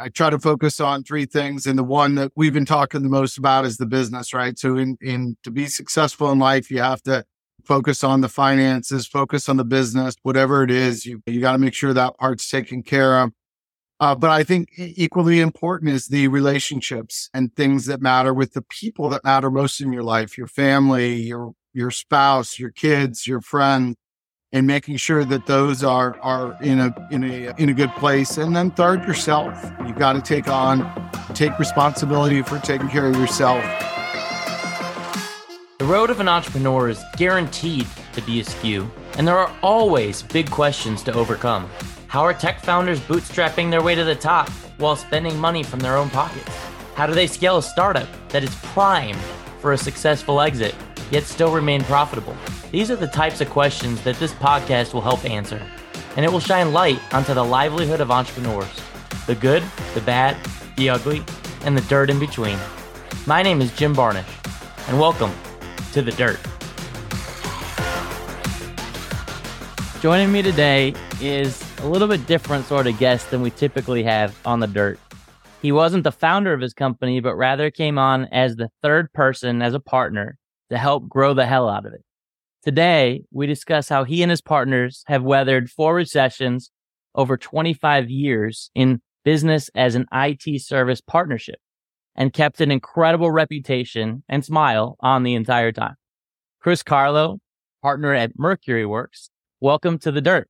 I try to focus on three things. And the one that we've been talking the most about is the business, right? So in, in to be successful in life, you have to focus on the finances, focus on the business, whatever it is, you, you got to make sure that part's taken care of. Uh, but I think equally important is the relationships and things that matter with the people that matter most in your life, your family, your, your spouse, your kids, your friends and making sure that those are are in a in a in a good place. And then third, yourself. you've got to take on take responsibility for taking care of yourself. The road of an entrepreneur is guaranteed to be askew, and there are always big questions to overcome. How are tech founders bootstrapping their way to the top while spending money from their own pockets? How do they scale a startup that is primed for a successful exit, yet still remain profitable? These are the types of questions that this podcast will help answer, and it will shine light onto the livelihood of entrepreneurs the good, the bad, the ugly, and the dirt in between. My name is Jim Barnish, and welcome to The Dirt. Joining me today is a little bit different sort of guest than we typically have on The Dirt. He wasn't the founder of his company, but rather came on as the third person as a partner to help grow the hell out of it. Today, we discuss how he and his partners have weathered four recessions over 25 years in business as an IT service partnership and kept an incredible reputation and smile on the entire time. Chris Karlo, partner at MercuryWorks, welcome to the dirt.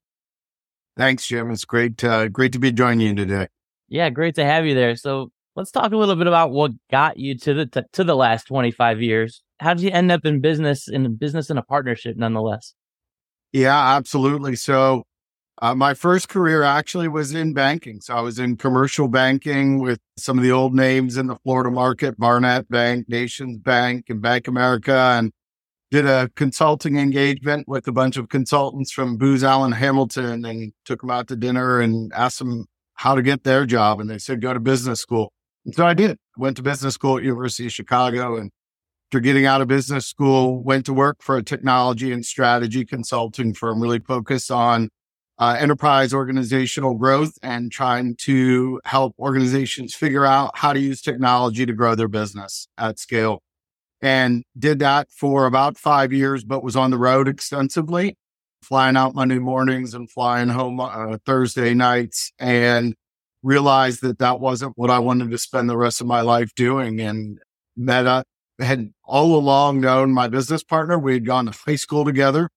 Thanks, Jim. It's great, uh, great to be joining you today. Yeah, great to have you there. So let's talk a little bit about what got you to the to, to the last 25 years how did you end up in business in business in a partnership nonetheless? Yeah, absolutely. So uh, my first career actually was in banking. So I was in commercial banking with some of the old names in the Florida market, Barnett Bank, Nations Bank, and Bank America, and did a consulting engagement with a bunch of consultants from Booz Allen Hamilton and took them out to dinner and asked them how to get their job. And they said, go to business school. And so I did. Went to business school at University of Chicago and after getting out of business school, went to work for a technology and strategy consulting firm, really focused on uh, enterprise organizational growth and trying to help organizations figure out how to use technology to grow their business at scale. And did that for about five years, but was on the road extensively, flying out Monday mornings and flying home uh, Thursday nights and realized that that wasn't what I wanted to spend the rest of my life doing and met up had all along known my business partner. We had gone to high school together.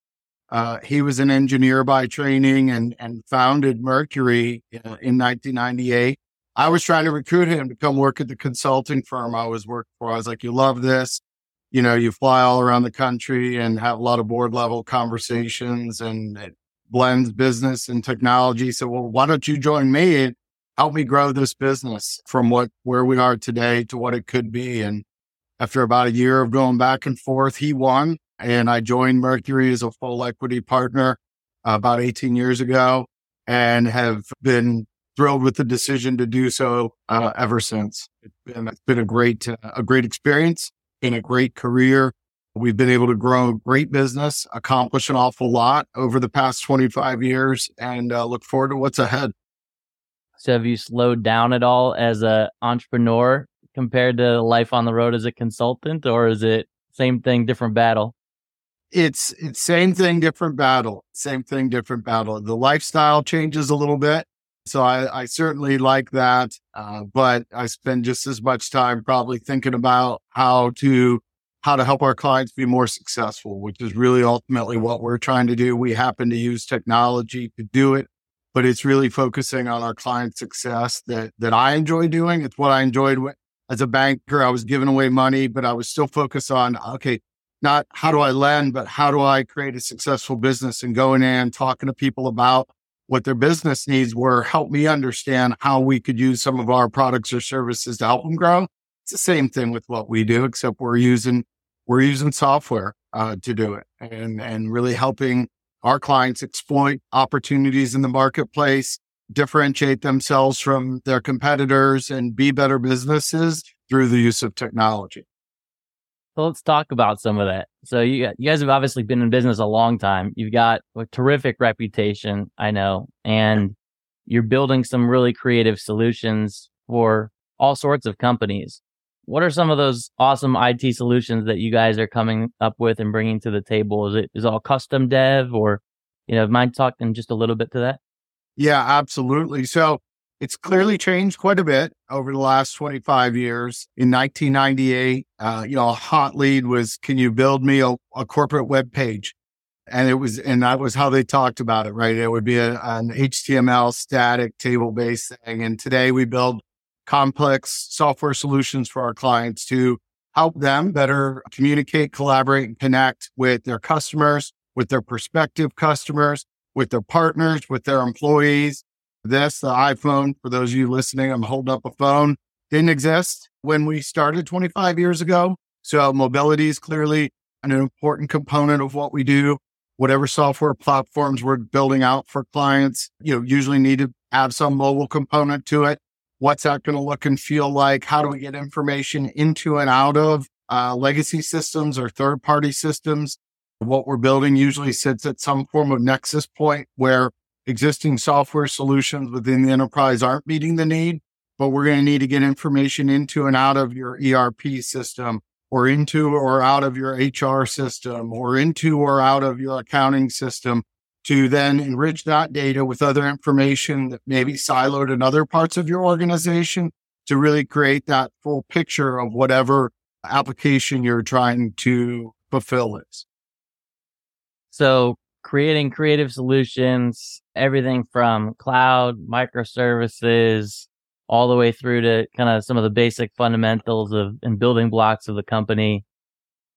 Uh, he was an engineer by training and, and founded Mercury in, in 1998. I was trying to recruit him to come work at the consulting firm I was working for. I was like, you love this. You know, you fly all around the country and have a lot of board level conversations and it blends business and technology. So, well, why don't you join me and help me grow this business from what, where we are today to what it could be? And after about a year of going back and forth, he won and I joined Mercury as a full equity partner uh, about 18 years ago and have been thrilled with the decision to do so uh, ever since. It's been, it's been a great, uh, a great experience, been a great career. We've been able to grow a great business, accomplish an awful lot over the past 25 years and uh, look forward to what's ahead. So have you slowed down at all as an entrepreneur compared to life on the road as a consultant, or is it same thing, different battle? It's it's same thing, different battle. Same thing, different battle. The lifestyle changes a little bit, so I, I certainly like that. Uh, but I spend just as much time probably thinking about how to how to help our clients be more successful, which is really ultimately what we're trying to do. We happen to use technology to do it, but it's really focusing on our client success that that I enjoy doing. It's what I enjoyed as a banker, I was giving away money, but I was still focused on, okay, not how do I lend, but how do I create a successful business and going in talking to people about what their business needs were, help me understand how we could use some of our products or services to help them grow. It's the same thing with what we do, except we're using, we're using software uh, to do it and, and really helping our clients exploit opportunities in the marketplace differentiate themselves from their competitors and be better businesses through the use of technology. So let's talk about some of that. So you you guys have obviously been in business a long time. You've got a terrific reputation, I know, and you're building some really creative solutions for all sorts of companies. What are some of those awesome IT solutions that you guys are coming up with and bringing to the table? Is it is it all custom dev or, you know, mind talking just a little bit to that? Yeah, absolutely. So it's clearly changed quite a bit over the last 25 years. In 1998, uh, you know, a hot lead was, can you build me a, a, corporate web page? And it was, and that was how they talked about it, right? It would be a, an HTML static table based thing. And today we build complex software solutions for our clients to help them better communicate, collaborate, and connect with their customers, with their prospective customers, with their partners, with their employees. This, the iPhone, for those of you listening, I'm holding up a phone, didn't exist when we started 25 years ago. So mobility is clearly an important component of what we do. Whatever software platforms we're building out for clients, you know, usually need to have some mobile component to it. What's that going to look and feel like? How do we get information into and out of uh, legacy systems or third party systems? What we're building usually sits at some form of nexus point where existing software solutions within the enterprise aren't meeting the need, but we're going to need to get information into and out of your ERP system or into or out of your HR system or into or out of your accounting system to then enrich that data with other information that may be siloed in other parts of your organization to really create that full picture of whatever application you're trying to fulfill is. So creating creative solutions, everything from cloud, microservices, all the way through to kind of some of the basic fundamentals of and building blocks of the company.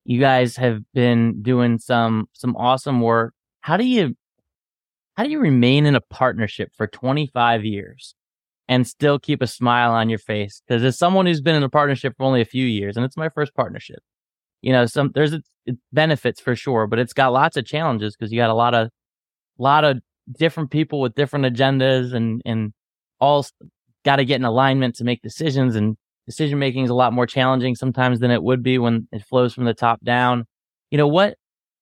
You guys have been doing some some awesome work. How do you how do you remain in a partnership for 25 years and still keep a smile on your face? Because as someone who's been in a partnership for only a few years, and it's my first partnership, you know, some there's a, benefits for sure, but it's got lots of challenges because you got a lot of lot of different people with different agendas and and all got to get in alignment to make decisions and decision making is a lot more challenging sometimes than it would be when it flows from the top down. You know what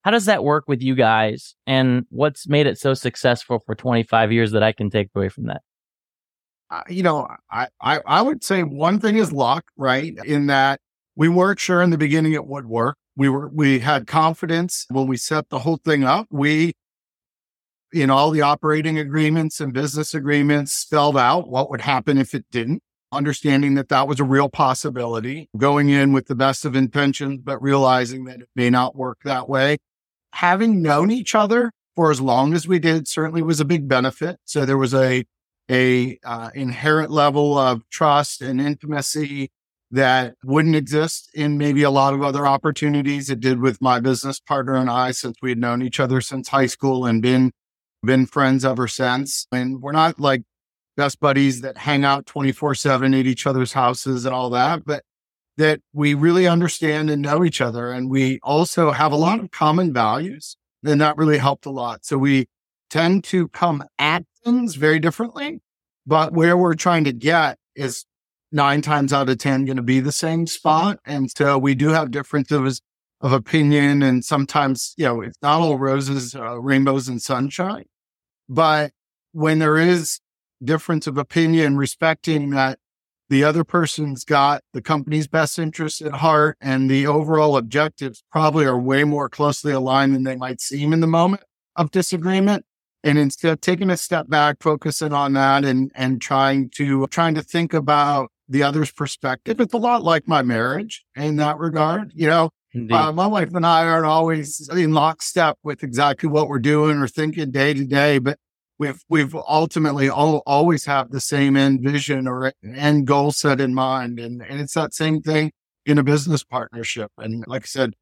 how does that work with you guys? And what's made it so successful for 25 years that I can take away from that? Uh, you know, I, I, I would say one thing is luck, right? In that we weren't sure in the beginning it would work. We were, we had confidence when we set the whole thing up. We, in all the operating agreements and business agreements, spelled out what would happen if it didn't understanding that that was a real possibility, going in with the best of intentions, but realizing that it may not work that way having known each other for as long as we did certainly was a big benefit. So there was a a uh, inherent level of trust and intimacy that wouldn't exist in maybe a lot of other opportunities. It did with my business partner and I, since we had known each other since high school and been been friends ever since. And we're not like best buddies that hang out 24 7 at each other's houses and all that, but that we really understand and know each other. And we also have a lot of common values. And that really helped a lot. So we tend to come at things very differently, but where we're trying to get is nine times out of 10 going to be the same spot. And so we do have differences of opinion. And sometimes, you know, it's not all roses, uh, rainbows and sunshine, but when there is difference of opinion, respecting that the other person's got the company's best interests at heart and the overall objectives probably are way more closely aligned than they might seem in the moment of disagreement. And instead of taking a step back, focusing on that and, and trying to, trying to think about the other's perspective. It's a lot like my marriage in that regard. You know, uh, my wife and I aren't always in lockstep with exactly what we're doing or thinking day to day, but we've we've ultimately all, always have the same end vision or end goal set in mind and, and it's that same thing in a business partnership and like i said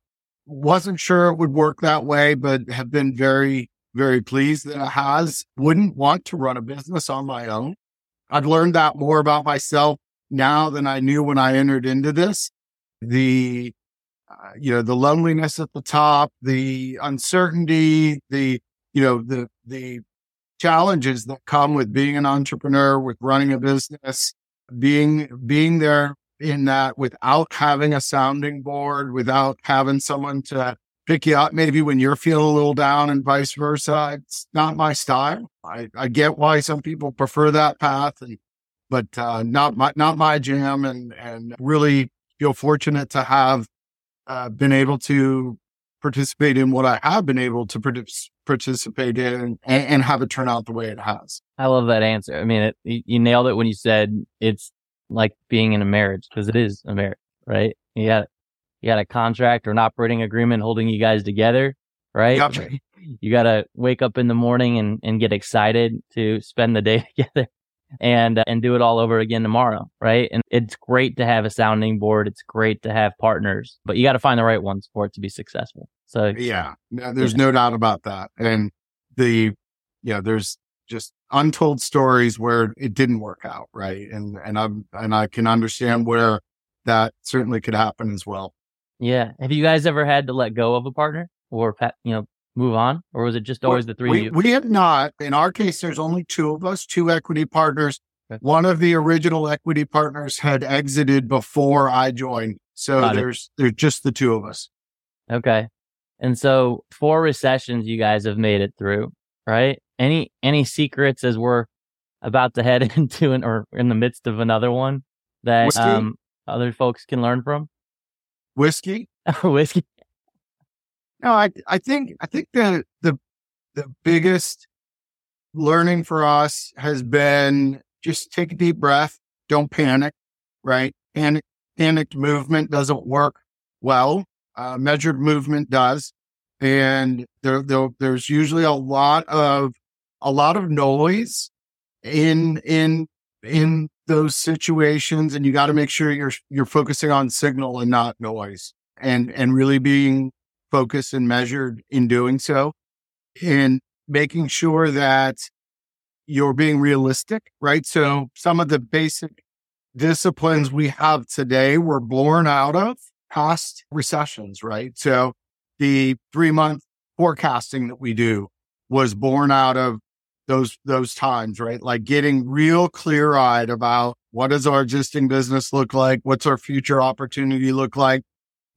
wasn't sure it would work that way but have been very very pleased that it has wouldn't want to run a business on my own i've learned that more about myself now than i knew when i entered into this the uh, you know the loneliness at the top the uncertainty the you know the the challenges that come with being an entrepreneur, with running a business, being being there in that without having a sounding board, without having someone to pick you up maybe when you're feeling a little down and vice versa. It's not my style. I, I get why some people prefer that path and but uh, not my not my jam. And and really feel fortunate to have uh, been able to participate in what I have been able to participate in and, and, have it turn out the way it has. I love that answer. I mean, it, you nailed it when you said it's like being in a marriage because it is a marriage, right? You got you got a contract or an operating agreement holding you guys together, right? Yep. You got to wake up in the morning and, and get excited to spend the day together and uh, and do it all over again tomorrow, right? And it's great to have a sounding board. It's great to have partners, but you got to find the right ones for it to be successful. So yeah, there's yeah. no doubt about that. And the yeah, there's just untold stories where it didn't work out, right? And and I'm and I can understand where that certainly could happen as well. Yeah. Have you guys ever had to let go of a partner or you know move on, or was it just always the three we, of you? We have not. In our case, there's only two of us, two equity partners. Okay. One of the original equity partners had exited before I joined. So Got there's it. there's just the two of us. Okay. And so four recessions you guys have made it through, right? Any any secrets as we're about to head into an or in the midst of another one that um other folks can learn from? Whiskey? Whiskey. No, I I think I think the the the biggest learning for us has been just take a deep breath, don't panic, right? Panic panicked movement doesn't work well. Uh, measured movement does, and there, there there's usually a lot of a lot of noise in in in those situations, and you got to make sure you're you're focusing on signal and not noise, and and really being focused and measured in doing so and making sure that you're being realistic, right? So some of the basic disciplines we have today were born out of past recessions, right? So the three month forecasting that we do was born out of those those times, right? Like getting real clear eyed about what does our existing business look like? What's our future opportunity look like?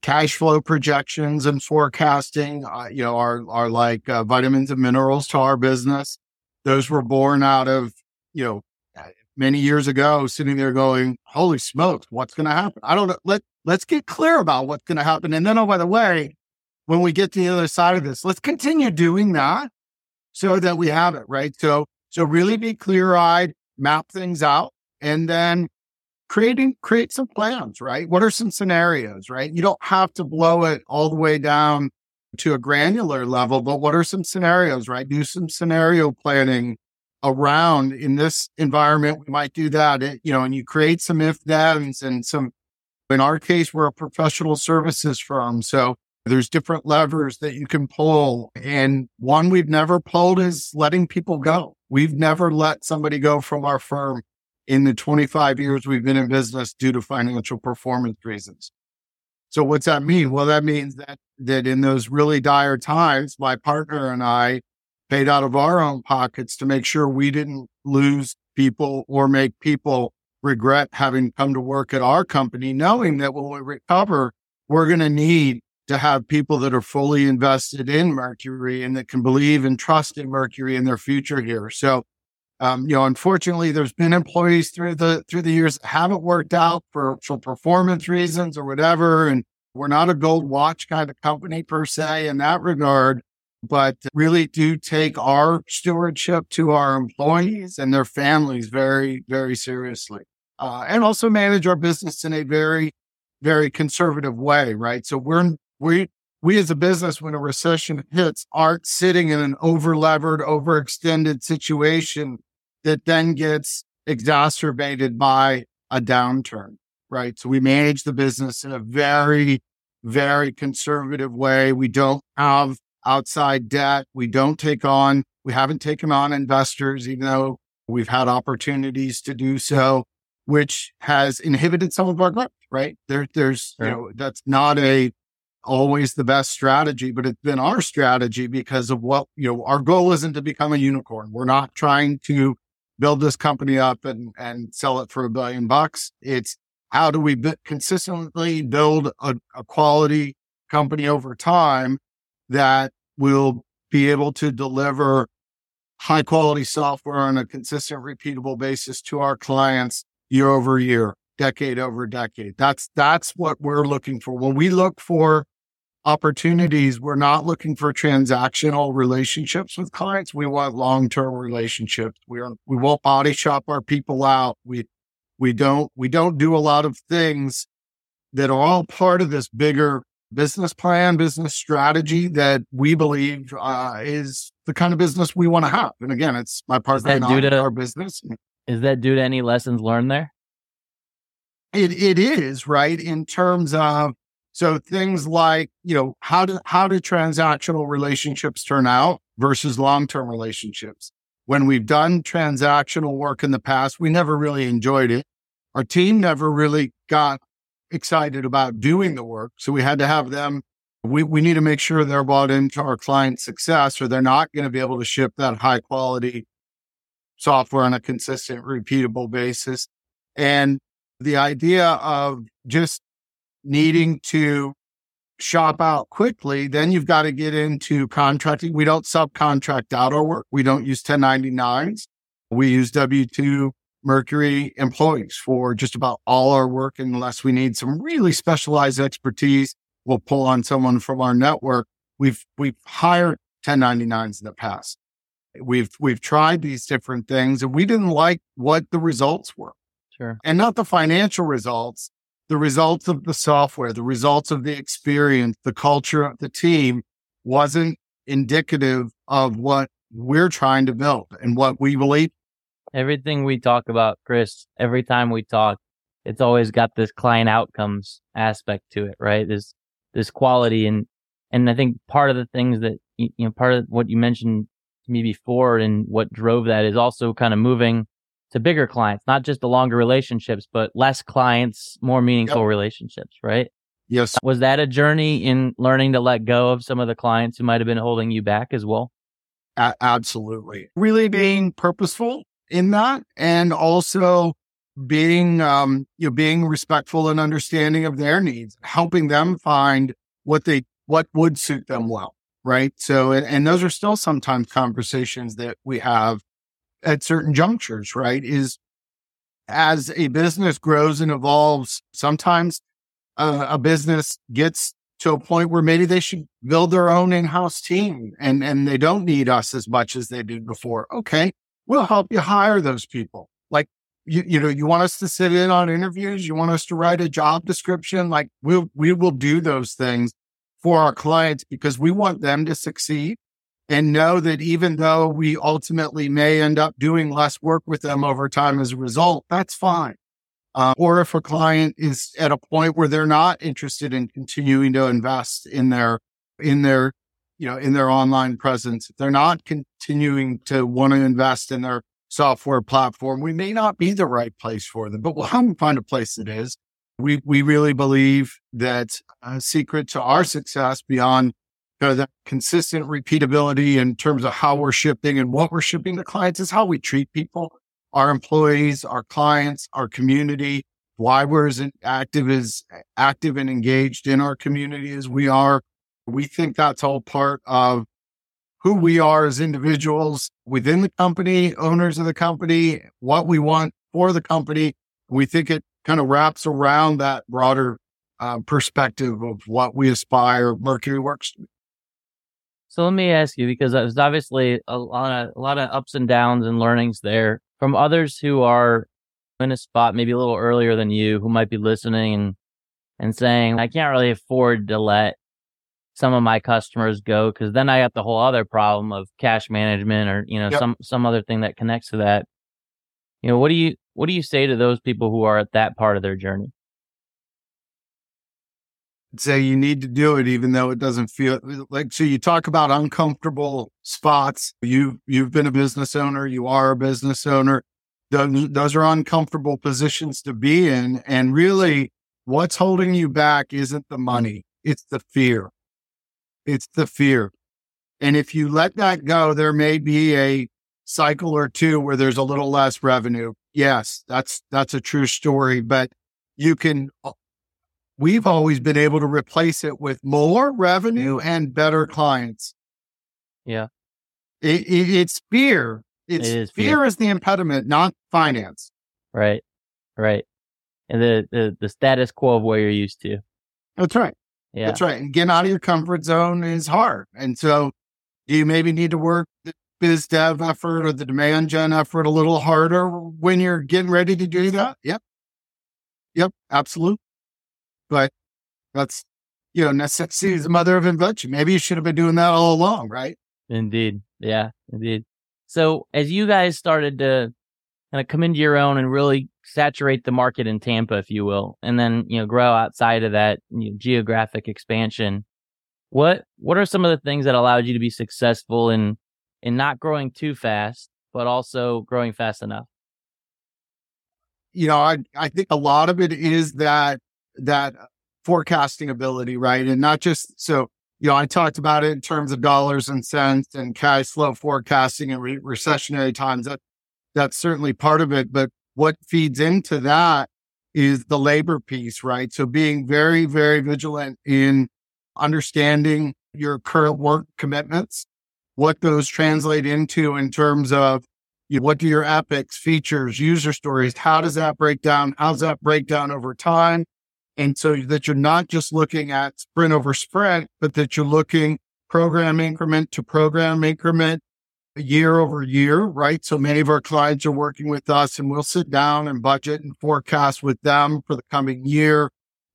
Cash flow projections and forecasting, uh, you know, are, are like uh, vitamins and minerals to our business. Those were born out of, you know, many years ago, sitting there going, holy smokes, what's going to happen? I don't know. Let, let's get clear about what's going to happen. And then, oh, by the way, when we get to the other side of this, let's continue doing that so that we have it, right? So, so really be clear eyed, map things out, and then creating create some plans, right? What are some scenarios, right? You don't have to blow it all the way down to a granular level, but what are some scenarios, right? Do some scenario planning around in this environment. We might do that, it, you know, and you create some if thens and some. In our case, we're a professional services firm, so there's different levers that you can pull. And one we've never pulled is letting people go. We've never let somebody go from our firm in the 25 years we've been in business due to financial performance reasons. So what's that mean? Well, that means that, that in those really dire times, my partner and I paid out of our own pockets to make sure we didn't lose people or make people regret having come to work at our company, knowing that when we recover, we're going to need to have people that are fully invested in Mercury and that can believe and trust in Mercury in their future here. So um, you know, unfortunately, there's been employees through the through the years haven't worked out for for performance reasons or whatever, and we're not a gold watch kind of company per se in that regard, but really do take our stewardship to our employees and their families very very seriously, uh, and also manage our business in a very very conservative way, right? So we're we we as a business, when a recession hits, aren't sitting in an overlevered, overextended situation that then gets exacerbated by a downturn, right? So we manage the business in a very, very conservative way. We don't have outside debt. We don't take on, we haven't taken on investors, even though we've had opportunities to do so, which has inhibited some of our growth, right? There, there's, you know, that's not a, always the best strategy, but it's been our strategy because of what, you know, our goal isn't to become a unicorn. We're not trying to build this company up and, and sell it for a billion bucks. It's how do we b- consistently build a, a quality company over time that will be able to deliver high quality software on a consistent, repeatable basis to our clients year over year, decade over decade. That's, that's what we're looking for. When we look for opportunities, we're not looking for transactional relationships with clients. We want long-term relationships. We are, we won't body shop our people out. We, we don't, we don't do a lot of things that are all part of this bigger business plan, business strategy that we believe uh, is the kind of business we want to have. And again, it's my partner and to, our business. Is that due to any lessons learned there? It it is right in terms of so things like you know how do how do transactional relationships turn out versus long term relationships. When we've done transactional work in the past, we never really enjoyed it. Our team never really got excited about doing the work. So we had to have them. We, we need to make sure they're bought into our client success or they're not going to be able to ship that high quality software on a consistent, repeatable basis. And the idea of just needing to shop out quickly, then you've got to get into contracting. We don't subcontract out our work. We don't use 1099s. We use W 2 Mercury employees for just about all our work, unless we need some really specialized expertise. We'll pull on someone from our network. We've we've hired 1099s in the past. We've we've tried these different things, and we didn't like what the results were. Sure. And not the financial results, the results of the software, the results of the experience, the culture of the team wasn't indicative of what we're trying to build and what we believe everything we talk about, Chris, every time we talk, it's always got this client outcomes aspect to it, right? This, this quality. And, and I think part of the things that, you know, part of what you mentioned to me before and what drove that is also kind of moving to bigger clients, not just the longer relationships, but less clients, more meaningful yep. relationships, right? Yes. Was that a journey in learning to let go of some of the clients who might have been holding you back as well? A- absolutely. Really being purposeful in that and also being um you know being respectful and understanding of their needs helping them find what they what would suit them well right so and, and those are still sometimes conversations that we have at certain junctures right is as a business grows and evolves sometimes uh, a business gets to a point where maybe they should build their own in-house team and and they don't need us as much as they did before. Okay we'll help you hire those people. Like, you, you know, you want us to sit in on interviews, you want us to write a job description, like we'll, we will do those things for our clients because we want them to succeed and know that even though we ultimately may end up doing less work with them over time as a result, that's fine. Uh, or if a client is at a point where they're not interested in continuing to invest in their in their you know, in their online presence, if they're not continuing to want to invest in their software platform, we may not be the right place for them, but we'll them find a place that is. We, we really believe that a secret to our success beyond you know, the consistent repeatability in terms of how we're shipping and what we're shipping to clients is how we treat people, our employees, our clients, our community, why we're as active as active and engaged in our community as we are we think that's all part of who we are as individuals within the company, owners of the company, what we want for the company. We think it kind of wraps around that broader uh, perspective of what we aspire MercuryWorks to be. So let me ask you, because there's obviously a lot of a lot of ups and downs and learnings there from others who are in a spot maybe a little earlier than you, who might be listening and and saying, I can't really afford to let some of my customers go because then I got the whole other problem of cash management or you know yep. some some other thing that connects to that. You know, what do you what do you say to those people who are at that part of their journey? Say you need to do it even though it doesn't feel like so you talk about uncomfortable spots. You you've been a business owner, you are a business owner. Those, those are uncomfortable positions to be in and really what's holding you back isn't the money, it's the fear it's the fear. And if you let that go, there may be a cycle or two where there's a little less revenue. Yes, that's that's a true story, but you can we've always been able to replace it with more revenue and better clients. Yeah. It, it, it's fear. It's It is fear. fear. is the impediment, not finance. Right. Right. And the, the, the status quo of where you're used to. That's right. Yeah. That's right. And getting out of your comfort zone is hard. And so you maybe need to work the biz dev effort or the demand gen effort a little harder when you're getting ready to do that. Yep. Yep. Absolutely. But that's, you know, necessity is the mother of invention. Maybe you should have been doing that all along, right? Indeed. Yeah, indeed. So as you guys started to kind of come into your own and really saturate the market in Tampa, if you will, and then, you know, grow outside of that you know, geographic expansion, what what are some of the things that allowed you to be successful in in not growing too fast, but also growing fast enough? you know, I I think a lot of it is that that forecasting ability, right? And not just so you know, I talked about it in terms of dollars and cents and cash flow forecasting and re- recessionary times. That that's certainly part of it, but what feeds into that is the labor piece, right? So being very, very vigilant in understanding your current work commitments, what those translate into in terms of you know, what do your epics, features, user stories? How does that break down? How's that break down over time? And so that you're not just looking at sprint over sprint, but that you're looking program increment to program increment year over year, right? So many of our clients are working with us and we'll sit down and budget and forecast with them for the coming year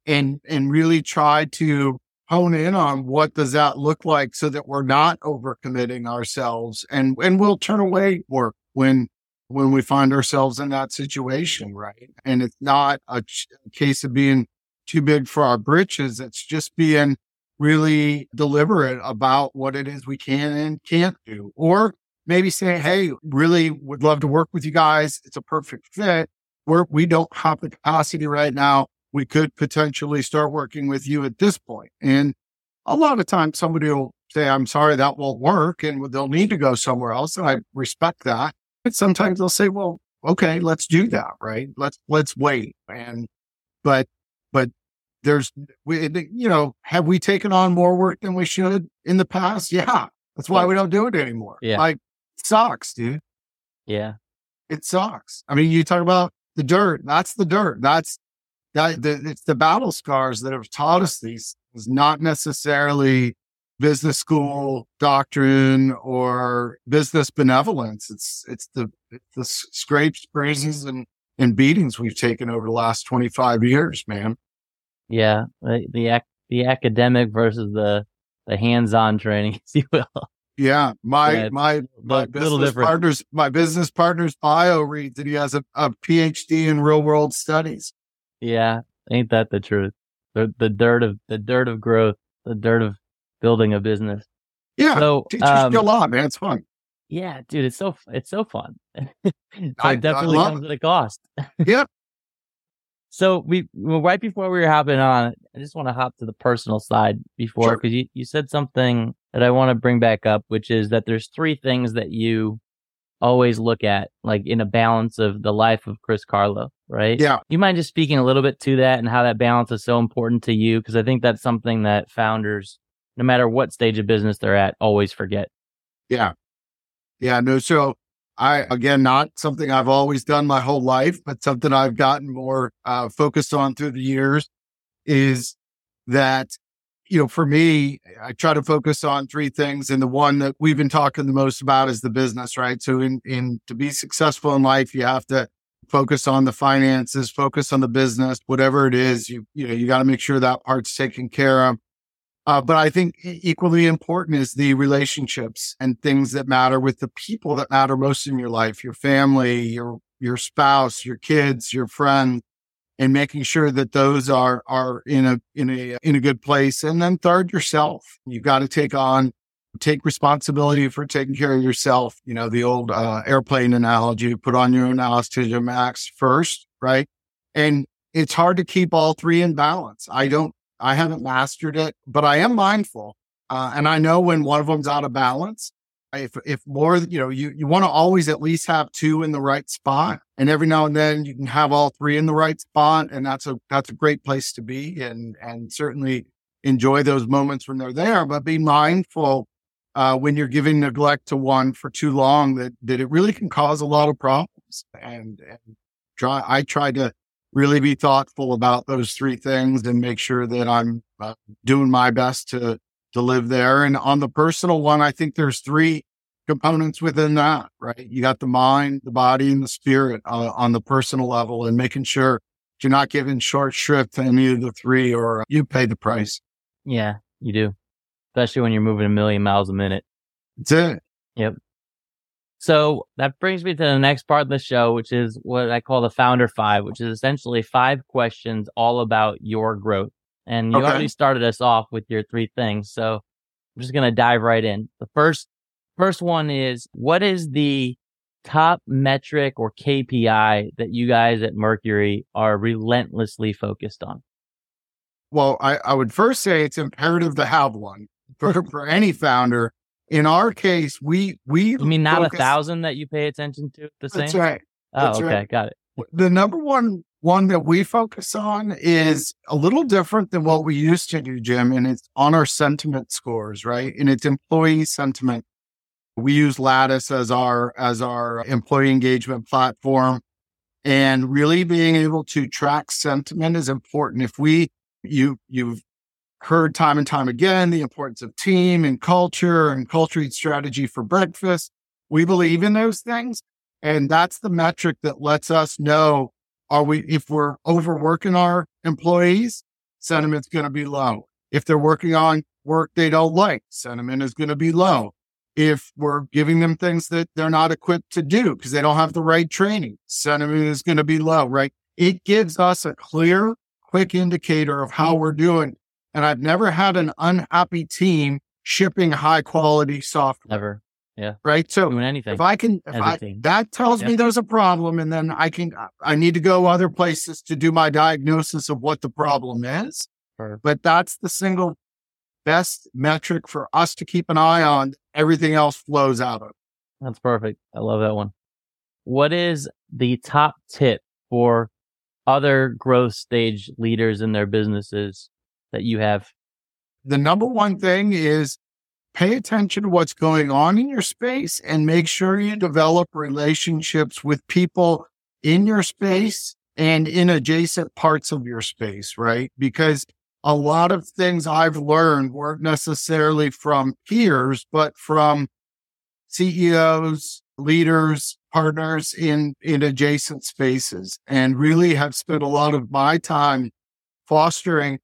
and, and really try to hone in on what does that look like so that we're not overcommitting ourselves and, and we'll turn away work when when we find ourselves in that situation, right? And it's not a, ch- a case of being too big for our britches. It's just being really deliberate about what it is we can and can't do. Or maybe say, Hey, really would love to work with you guys. It's a perfect fit. We're, we don't have the capacity right now. We could potentially start working with you at this point. And a lot of times somebody will say, I'm sorry, that won't work. And they'll need to go somewhere else. And I respect that. But sometimes they'll say, well, okay, let's do that. Right. Let's, let's wait. And, but, but there's, we, you know, have we taken on more work than we should in the past? Yeah. That's why we don't do it anymore. Yeah. Like, it sucks, dude. Yeah. It sucks. I mean, you talk about the dirt. That's the dirt. That's that. The, it's the battle scars that have taught us these. It's not necessarily business school doctrine or business benevolence. It's it's the it's the scrapes, bruises, and and beatings we've taken over the last twenty five years, man. Yeah. The the, ac- the academic versus the the hands-on training, if you will. Yeah, my Yeah, my my business partners my business partner's bio reads that he has a, a PhD in real world studies. Yeah, ain't that the truth? The the dirt of the dirt of growth, the dirt of building a business. Yeah, So, teaches um, lot, man. It's fun. yeah, dude, it's so it's so fun. so I- I it definitely love comes at a cost. Yep. So we well, right before we were hopping on, I just want to hop to the personal side before Sure. because you, you said something that I want to bring back up, which is that there's three things that you always look at, like in a balance of the life of Chris Karlo, right? Yeah. You mind just speaking a little bit to that and how that balance is so important to you? Because I think that's something that founders, no matter what stage of business they're at, always forget. Yeah. Yeah. No. So I, again, not something I've always done my whole life, but something I've gotten more uh, focused on through the years is that, you know, for me, I try to focus on three things. And the one that we've been talking the most about is the business, right? So in, in to be successful in life, you have to focus on the finances, focus on the business, whatever it is, you, you know, you got to make sure that part's taken care of. Uh, but I think equally important is the relationships and things that matter with the people that matter most in your life, your family, your, your spouse, your kids, your friends, and making sure that those are, are in a, in a, in a good place. And then third, yourself. You've got to take on, take responsibility for taking care of yourself. You know, the old, uh, airplane analogy, put on your own oxygen mask first, right? And it's hard to keep all three in balance. I don't, I haven't mastered it, but I am mindful. Uh, and I know when one of them's out of balance, if, if more, you know, you, you want to always at least have two in the right spot. And every now and then you can have all three in the right spot. And that's a, that's a great place to be and, and certainly enjoy those moments when they're there, but be mindful uh, when you're giving neglect to one for too long that, that it really can cause a lot of problems. And, and try, I try to really be thoughtful about those three things and make sure that I'm uh, doing my best to, to live there. And on the personal one, I think there's three components within that, right? You got the mind, the body, and the spirit uh, on the personal level, and making sure you're not giving short shrift to any of the three, or you pay the price. Yeah, you do, especially when you're moving a million miles a minute. That's it. Yep. So that brings me to the next part of the show, which is what I call the Founder Five, which is essentially five questions all about your growth. And you okay. already started us off with your three things. So I'm just going to dive right in. The first First one is what is the top metric or KPI that you guys at Mercury are relentlessly focused on? Well, I, I would first say it's imperative to have one for, for any founder. In our case, we we I mean not focus, a thousand that you pay attention to the same. That's oh, right. Oh, that's okay, right. got it. The number one one that we focus on is a little different than what we used to do, Jim, and it's on our sentiment scores, right? And it's employee sentiment we use Lattice as our as our employee engagement platform and really being able to track sentiment is important. If we you you've heard time and time again the importance of team and culture and culture eat strategy for breakfast. We believe in those things. And that's the metric that lets us know are we if we're overworking our employees, sentiment's going to be low. If they're working on work they don't like, sentiment is going to be low if we're giving them things that they're not equipped to do because they don't have the right training, sentiment is going to be low, right? It gives us a clear, quick indicator of how we're doing. And I've never had an unhappy team shipping high quality software. Never. Yeah. Right. So doing anything. If I can, if I, that tells yeah. me there's a problem and then I can, I need to go other places to do my diagnosis of what the problem is. But that's the single best metric for us to keep an eye on. Everything else flows out of. That's perfect. I love that one. What is the top tip for other growth stage leaders in their businesses that you have? The number one thing is pay attention to what's going on in your space and make sure you develop relationships with people in your space and in adjacent parts of your space, right? Because a lot of things I've learned weren't necessarily from peers, but from CEOs, leaders, partners in, in adjacent spaces and really have spent a lot of my time fostering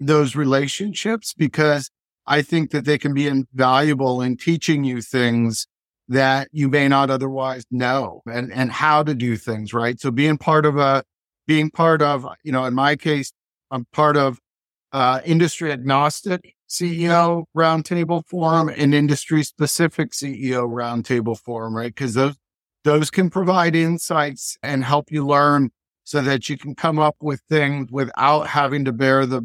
those relationships because I think that they can be invaluable in teaching you things that you may not otherwise know and, and how to do things, right? So being part of a, being part of, you know, in my case, I'm part of uh, industry agnostic CEO roundtable forum and industry specific CEO roundtable forum, right? Because those those can provide insights and help you learn so that you can come up with things without having to bear the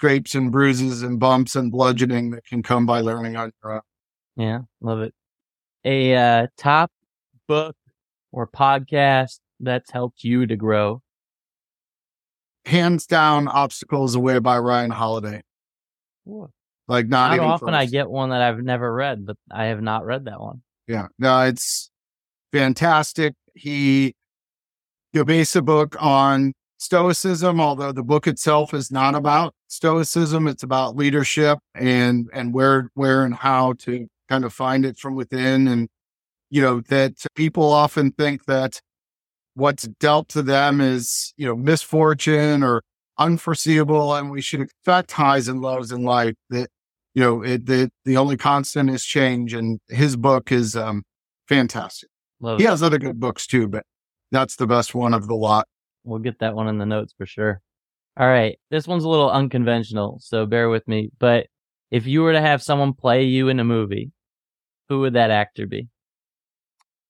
scrapes and bruises and bumps and bludgeoning that can come by learning on your own. Yeah, love it. A uh, top book or podcast that's helped you to grow hands down, Obstacle is the Way by Ryan Holiday. Like not, not often I get one that I've never read, but I have not read that one. Yeah, no, it's fantastic. He he based a book on stoicism, although the book itself is not about stoicism. It's about leadership and and where where and how to kind of find it from within. And you know that people often think that what's dealt to them is, you know, misfortune or unforeseeable. And we should expect highs and lows in life that, you know, it, the, the only constant is change. And his book is, um, fantastic. Love he has other good books too, but that's the best one of the lot. We'll get that one in the notes for sure. All right. This one's a little unconventional, so bear with me. But if you were to have someone play you in a movie, who would that actor be?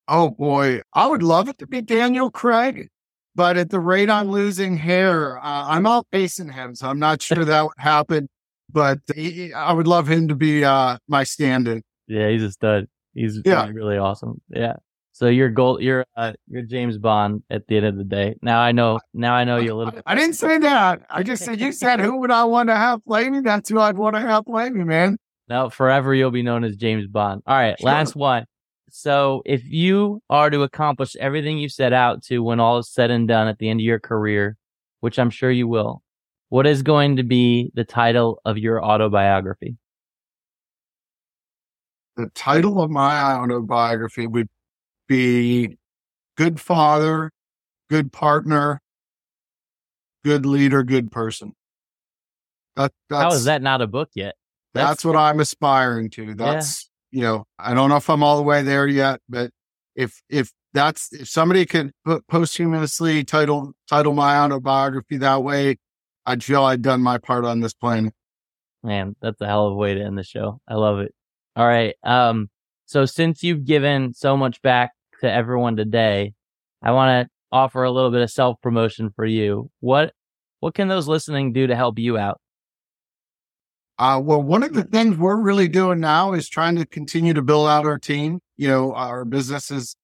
Oh boy, I would love it to be Daniel Craig, but at the rate I'm losing hair, uh, I'm outpacing him, so I'm not sure that would happen. But he, I would love him to be uh, my stand-in. Yeah, he's a stud. He's yeah. really awesome. Yeah. So you're gold. You're uh, you're James Bond at the end of the day. Now I know. Now I know you a little. Bit. I didn't say that. I just said you said who would I want to have play me. That's who I'd want to have play me, man. Now, forever you'll be known as James Bond. All right, sure. last one. So, if you are to accomplish everything you set out to when all is said and done at the end of your career, which I'm sure you will, what is going to be the title of your autobiography? The title of my autobiography would be Good Father, Good Partner, Good Leader, Good Person. That, How is that not a book yet? That's, that's what I'm aspiring to. That's yeah. you know, I don't know if I'm all the way there yet, but if if that's if somebody could put posthumously title title my autobiography that way, I'd feel I'd done my part on this planet. Man, that's a hell of a way to end the show. I love it. All right. Um, so since you've given so much back to everyone today, I want to offer a little bit of self promotion for you. What what can those listening do to help you out? Uh, well, one of the things we're really doing now is trying to continue to build out our team. You know, our business is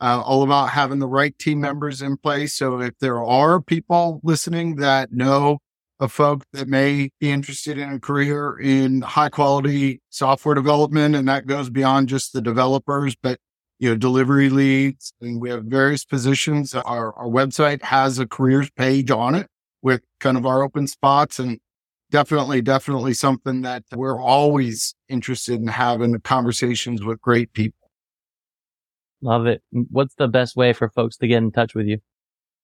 uh, all about having the right team members in place. So if there are people listening that know of folks that may be interested in a career in high quality software development, and that goes beyond just the developers, but you know, delivery leads, and we have various positions. Our, our website has a careers page on it with kind of our open spots and definitely, definitely something that we're always interested in having conversations with great people. Love it. What's the best way for folks to get in touch with you?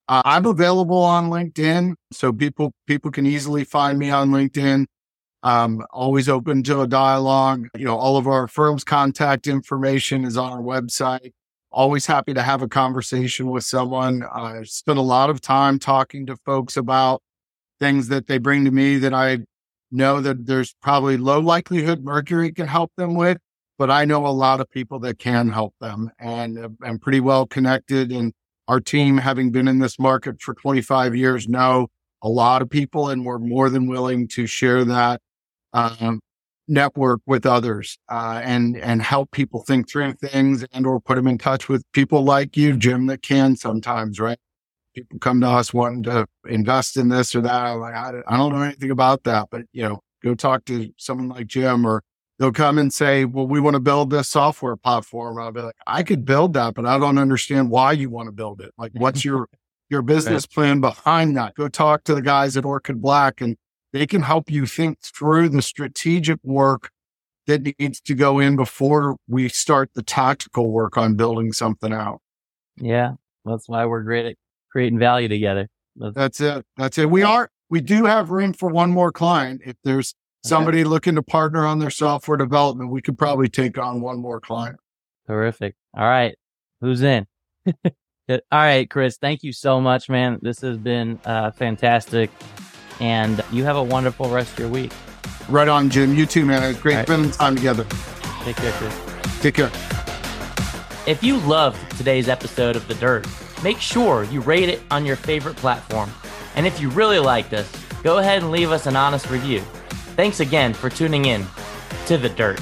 Uh, I'm available on LinkedIn, so people people can easily find me on LinkedIn. Um, always open to a dialogue. You know, all of our firm's contact information is on our website. Always happy to have a conversation with someone. I spend a lot of time talking to folks about things that they bring to me that I know that there's probably low likelihood Mercury can help them with, but I know a lot of people that can help them and I'm pretty well connected. And our team, having been in this market for 25 years, know a lot of people and we're more than willing to share that um, network with others uh, and and help people think through things and or put them in touch with people like you, Jim, that can sometimes, right? people come to us wanting to invest in this or that. I'm like, I, I don't know anything about that, but you know, go talk to someone like Jim or they'll come and say, well, we want to build this software platform. I'll be like, I could build that, but I don't understand why you want to build it. Like, what's your, your business plan behind that? Go talk to the guys at Orchid Black and they can help you think through the strategic work that needs to go in before we start the tactical work on building something out. Yeah. That's why we're great at creating value together. That's, That's it. That's it. We are, we do have room for one more client. If there's somebody okay. looking to partner on their software development, we could probably take on one more client. Terrific. All right. Who's in? All right, Chris, thank you so much, man. This has been uh, fantastic. And you have a wonderful rest of your week. Right on, Jim. You too, man. It's great right. spending time together. Take care, Chris. Take care. If you loved today's episode of The Dirt, make sure you rate it on your favorite platform. And if you really liked us, go ahead and leave us an honest review. Thanks again for tuning in to The Dirt.